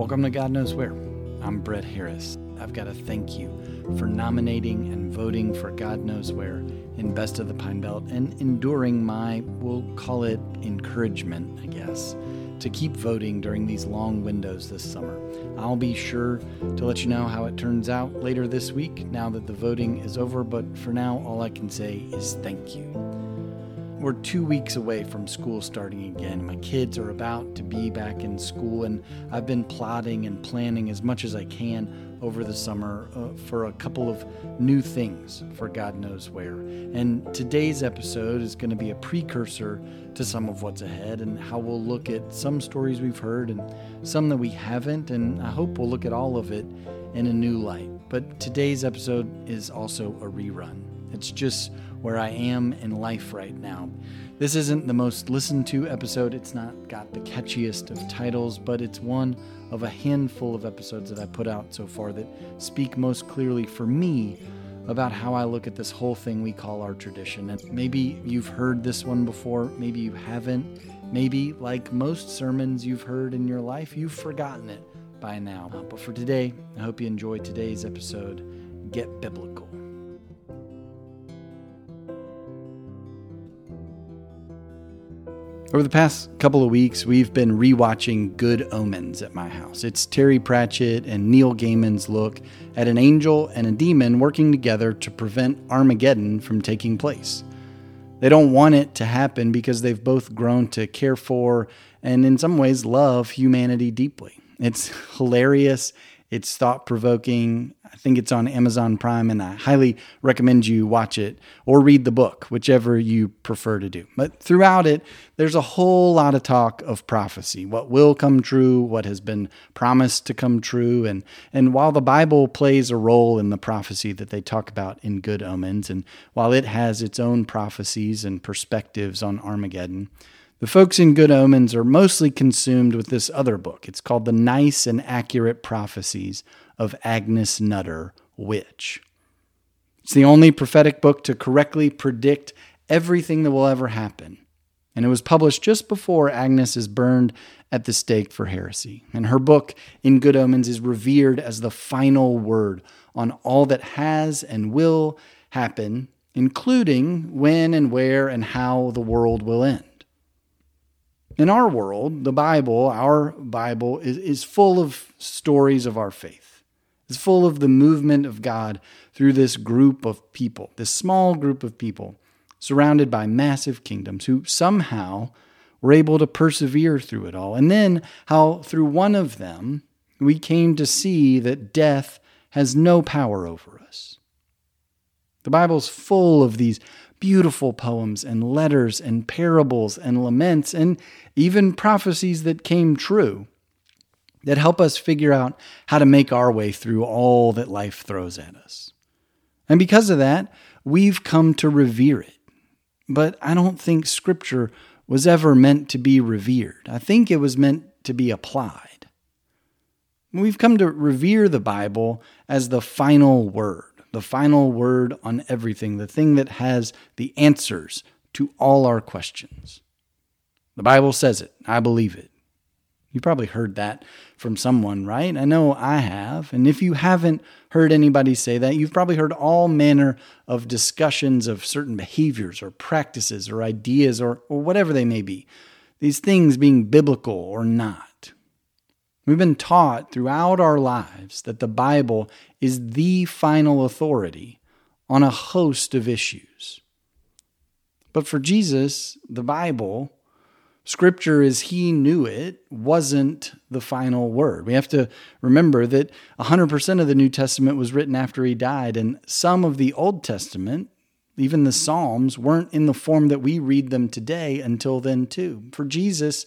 Welcome to God Knows Where. I'm Brett Harris. I've got to thank you for nominating and voting for God Knows Where in Best of the Pine Belt and enduring my, we'll call it encouragement, I guess, to keep voting during these long windows this summer. I'll be sure to let you know how it turns out later this week now that the voting is over, but for now, all I can say is thank you. We're two weeks away from school starting again. My kids are about to be back in school, and I've been plotting and planning as much as I can over the summer uh, for a couple of new things for God knows where. And today's episode is going to be a precursor to some of what's ahead and how we'll look at some stories we've heard and some that we haven't. And I hope we'll look at all of it in a new light. But today's episode is also a rerun. It's just where I am in life right now. This isn't the most listened to episode, it's not got the catchiest of titles, but it's one of a handful of episodes that I put out so far that speak most clearly for me about how I look at this whole thing we call our tradition. And maybe you've heard this one before, maybe you haven't. Maybe, like most sermons you've heard in your life, you've forgotten it by now. But for today, I hope you enjoy today's episode. Get biblical. Over the past couple of weeks, we've been rewatching Good Omens at my house. It's Terry Pratchett and Neil Gaiman's look at an angel and a demon working together to prevent Armageddon from taking place. They don't want it to happen because they've both grown to care for and, in some ways, love humanity deeply. It's hilarious, it's thought provoking, I think it's on Amazon Prime, and I highly recommend you watch it or read the book, whichever you prefer to do. But throughout it, there's a whole lot of talk of prophecy what will come true, what has been promised to come true. And, and while the Bible plays a role in the prophecy that they talk about in Good Omens, and while it has its own prophecies and perspectives on Armageddon, the folks in Good Omens are mostly consumed with this other book. It's called The Nice and Accurate Prophecies of Agnes Nutter, Witch. It's the only prophetic book to correctly predict everything that will ever happen. And it was published just before Agnes is burned at the stake for heresy. And her book, In Good Omens, is revered as the final word on all that has and will happen, including when and where and how the world will end. In our world, the Bible, our Bible, is, is full of stories of our faith. It's full of the movement of God through this group of people, this small group of people surrounded by massive kingdoms who somehow were able to persevere through it all. And then how through one of them, we came to see that death has no power over us. The Bible's full of these beautiful poems and letters and parables and laments and even prophecies that came true that help us figure out how to make our way through all that life throws at us. And because of that, we've come to revere it. But I don't think Scripture was ever meant to be revered. I think it was meant to be applied. We've come to revere the Bible as the final word the final word on everything, the thing that has the answers to all our questions. The Bible says it. I believe it. You probably heard that from someone, right? I know I have. And if you haven't heard anybody say that, you've probably heard all manner of discussions of certain behaviors or practices or ideas or, or whatever they may be. These things being biblical or not. We've been taught throughout our lives that the Bible is the final authority on a host of issues. But for Jesus, the Bible, Scripture as he knew it, wasn't the final word. We have to remember that 100% of the New Testament was written after he died, and some of the Old Testament, even the Psalms, weren't in the form that we read them today until then, too. For Jesus,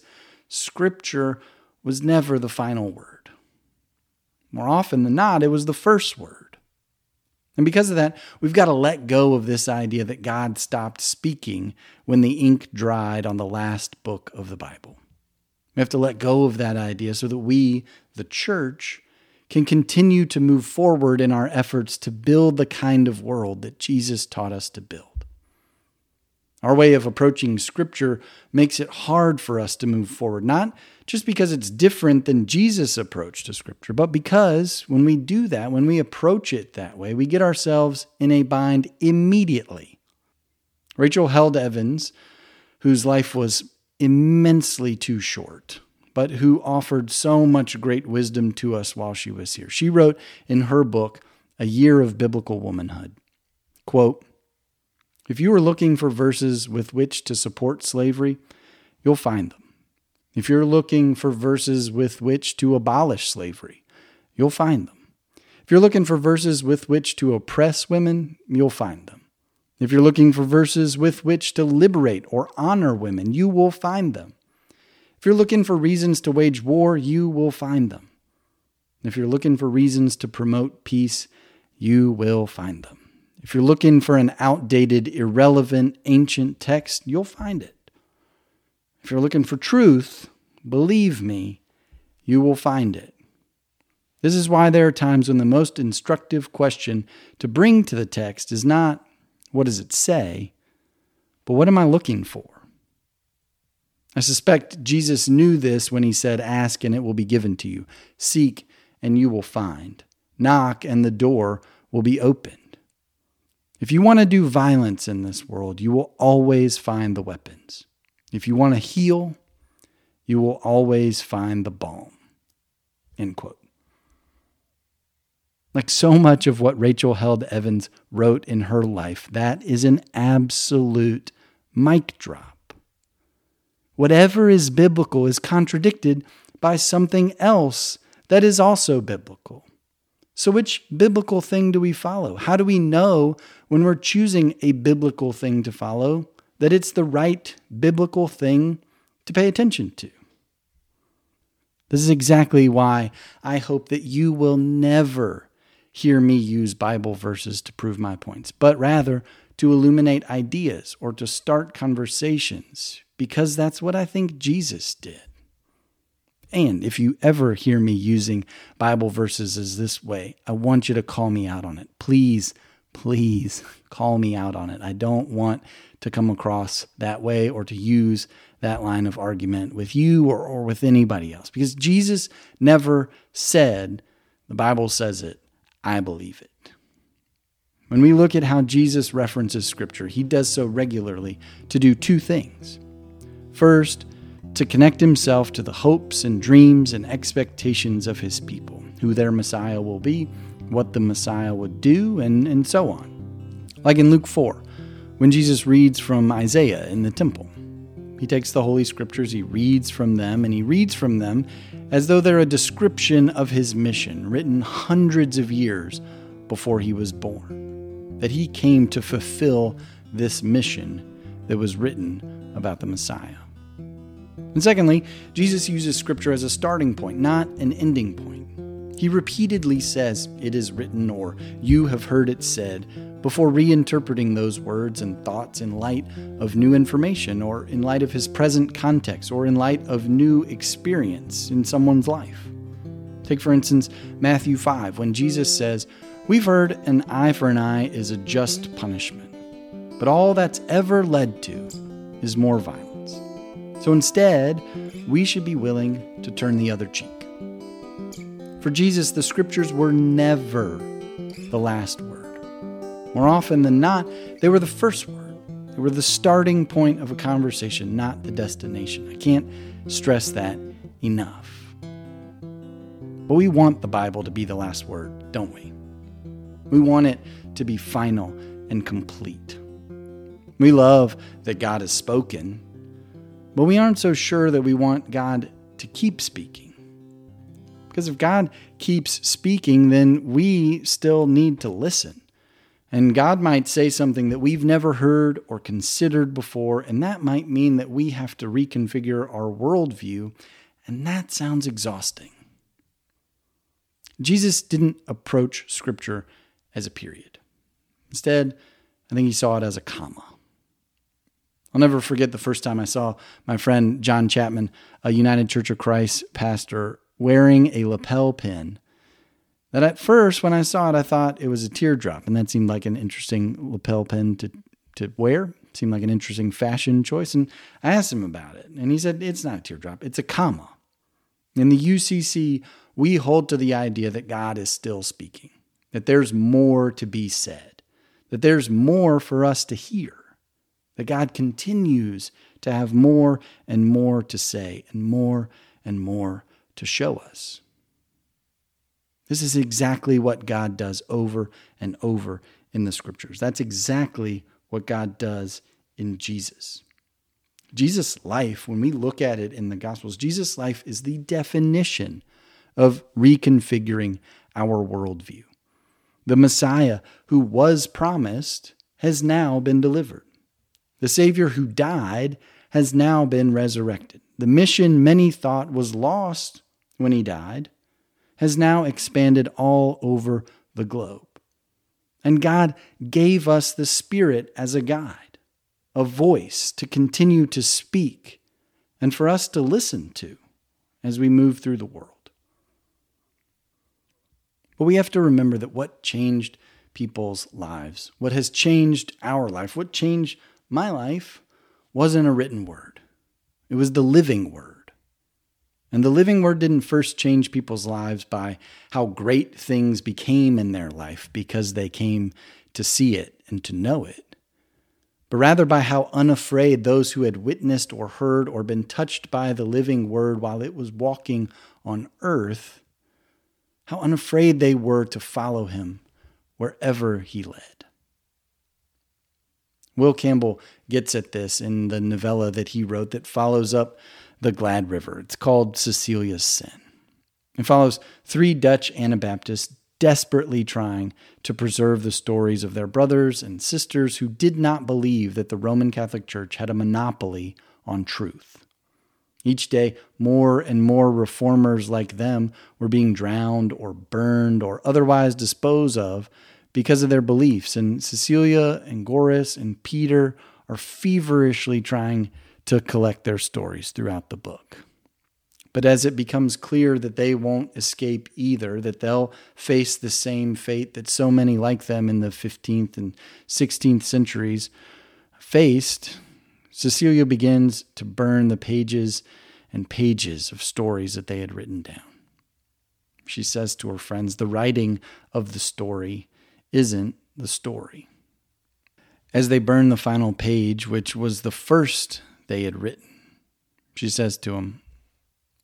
Scripture was never the final word. More often than not, it was the first word. And because of that, we've got to let go of this idea that God stopped speaking when the ink dried on the last book of the Bible. We have to let go of that idea so that we, the church, can continue to move forward in our efforts to build the kind of world that Jesus taught us to build. Our way of approaching Scripture makes it hard for us to move forward, not just because it's different than Jesus' approach to Scripture, but because when we do that, when we approach it that way, we get ourselves in a bind immediately. Rachel Held Evans, whose life was immensely too short, but who offered so much great wisdom to us while she was here, she wrote in her book, A Year of Biblical Womanhood, quote, if you are looking for verses with which to support slavery, you'll find them. If you're looking for verses with which to abolish slavery, you'll find them. If you're looking for verses with which to oppress women, you'll find them. If you're looking for verses with which to liberate or honor women, you will find them. If you're looking for reasons to wage war, you will find them. If you're looking for reasons to promote peace, you will find them. If you're looking for an outdated, irrelevant, ancient text, you'll find it. If you're looking for truth, believe me, you will find it. This is why there are times when the most instructive question to bring to the text is not, what does it say, but what am I looking for? I suspect Jesus knew this when he said, Ask and it will be given to you, seek and you will find, knock and the door will be opened. If you want to do violence in this world, you will always find the weapons. If you want to heal, you will always find the balm. End quote. Like so much of what Rachel Held Evans wrote in her life, that is an absolute mic drop. Whatever is biblical is contradicted by something else that is also biblical. So, which biblical thing do we follow? How do we know when we're choosing a biblical thing to follow that it's the right biblical thing to pay attention to? This is exactly why I hope that you will never hear me use Bible verses to prove my points, but rather to illuminate ideas or to start conversations, because that's what I think Jesus did. And if you ever hear me using Bible verses as this way, I want you to call me out on it. Please, please call me out on it. I don't want to come across that way or to use that line of argument with you or, or with anybody else because Jesus never said, the Bible says it, I believe it. When we look at how Jesus references Scripture, he does so regularly to do two things. First, to connect himself to the hopes and dreams and expectations of his people, who their Messiah will be, what the Messiah would do, and, and so on. Like in Luke 4, when Jesus reads from Isaiah in the temple. He takes the Holy Scriptures, he reads from them, and he reads from them as though they're a description of his mission, written hundreds of years before he was born. That he came to fulfill this mission that was written about the Messiah. And secondly, Jesus uses Scripture as a starting point, not an ending point. He repeatedly says, It is written, or You have heard it said, before reinterpreting those words and thoughts in light of new information, or in light of his present context, or in light of new experience in someone's life. Take, for instance, Matthew 5, when Jesus says, We've heard an eye for an eye is a just punishment, but all that's ever led to is more violence. So instead, we should be willing to turn the other cheek. For Jesus, the scriptures were never the last word. More often than not, they were the first word. They were the starting point of a conversation, not the destination. I can't stress that enough. But we want the Bible to be the last word, don't we? We want it to be final and complete. We love that God has spoken, but we aren't so sure that we want God to keep speaking. Because if God keeps speaking, then we still need to listen. And God might say something that we've never heard or considered before, and that might mean that we have to reconfigure our worldview, and that sounds exhausting. Jesus didn't approach Scripture as a period. Instead, I think he saw it as a comma. I'll never forget the first time I saw my friend John Chapman, a United Church of Christ pastor, wearing a lapel pin. That at first, when I saw it, I thought it was a teardrop, and that seemed like an interesting lapel pin to, to wear. seemed like an interesting fashion choice. And I asked him about it. And he said, it's not a teardrop, it's a comma. In the UCC, we hold to the idea that God is still speaking, that there's more to be said, that there's more for us to hear, that God continues to have more and more to say and more and more to show us. This is exactly what God does over and over in the scriptures. That's exactly what God does in Jesus. Jesus' life, when we look at it in the Gospels, Jesus' life is the definition of reconfiguring our worldview. The Messiah who was promised has now been delivered. The Savior who died has now been resurrected. The mission many thought was lost when he died has now expanded all over the globe. And God gave us the Spirit as a guide, a voice to continue to speak and for us to listen to as we move through the world. But we have to remember that what changed people's lives, what has changed our life, what changed my life, wasn't a written word. It was the living word. And the living word didn't first change people's lives by how great things became in their life because they came to see it and to know it, but rather by how unafraid those who had witnessed or heard or been touched by the living word while it was walking on earth, how unafraid they were to follow him wherever he led. Will Campbell gets at this in the novella that he wrote that follows up the Glad River. It's called Cecelia's Sin. It follows three Dutch Anabaptists desperately trying to preserve the stories of their brothers and sisters who did not believe that the Roman Catholic Church had a monopoly on truth. Each day, more and more reformers like them were being drowned or burned or otherwise disposed of because of their beliefs, and Cecelia and Goris and Peter are feverishly trying to collect their stories throughout the book. But as it becomes clear that they won't escape either, that they'll face the same fate that so many like them in the 15th and 16th centuries faced, Cecelia begins to burn the pages and pages of stories that they had written down. She says to her friends, The writing of the story isn't the story. As they burn the final page, which was the first they had written. She says to him,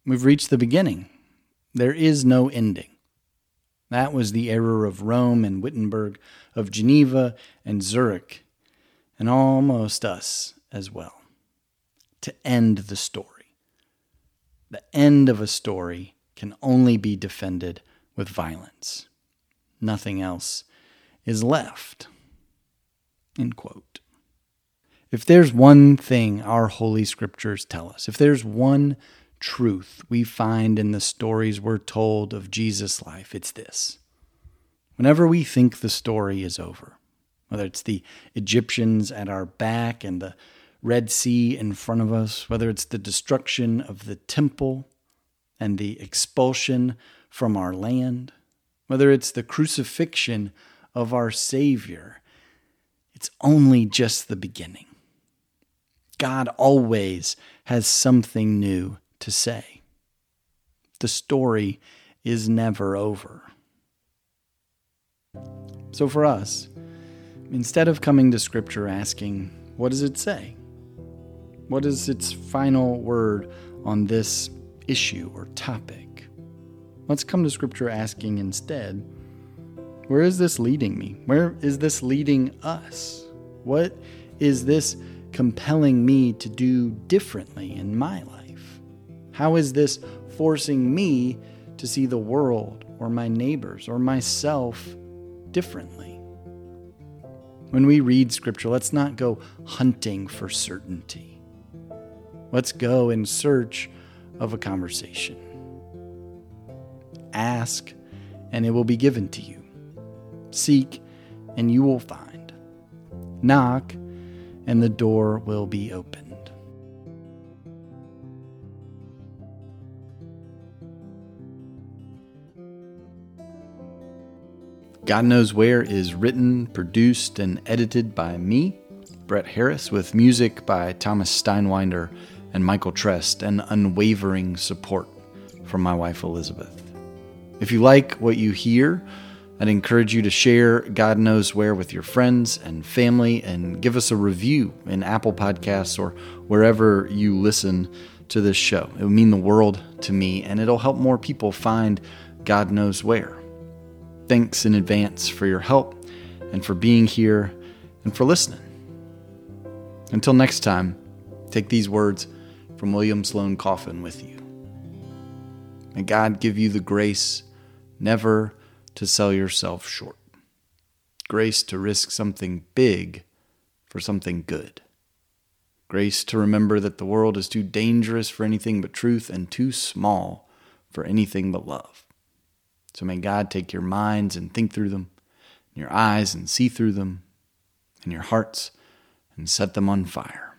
We've reached the beginning. There is no ending. That was the error of Rome and Wittenberg, of Geneva and Zurich, and almost us as well. To end the story. The end of a story can only be defended with violence. Nothing else is left. End quote. If there's one thing our Holy Scriptures tell us, if there's one truth we find in the stories we're told of Jesus' life, it's this. Whenever we think the story is over, whether it's the Egyptians at our back and the Red Sea in front of us, whether it's the destruction of the temple and the expulsion from our land, whether it's the crucifixion of our Savior, it's only just the beginning. God always has something new to say. The story is never over. So for us, instead of coming to Scripture asking, what does it say? What is its final word on this issue or topic? Let's come to Scripture asking instead, where is this leading me? Where is this leading us? What is this compelling me to do differently in my life? How is this forcing me to see the world or my neighbors or myself differently? When we read scripture, let's not go hunting for certainty. Let's go in search of a conversation. Ask, and it will be given to you. Seek, and you will find. Knock, and the door will be opened. God Knows Where is written, produced, and edited by me, Brett Harris, with music by Thomas Steinwinder and Michael Trest, and unwavering support from my wife Elizabeth. If you like what you hear, I'd encourage you to share God Knows Where with your friends and family and give us a review in Apple Podcasts or wherever you listen to this show. It would mean the world to me and it'll help more people find God Knows Where. Thanks in advance for your help and for being here and for listening. Until next time, take these words from William Sloane Coffin with you. May God give you the grace never to sell yourself short. Grace to risk something big for something good. Grace to remember that the world is too dangerous for anything but truth and too small for anything but love. So may God take your minds and think through them, and your eyes and see through them, and your hearts and set them on fire.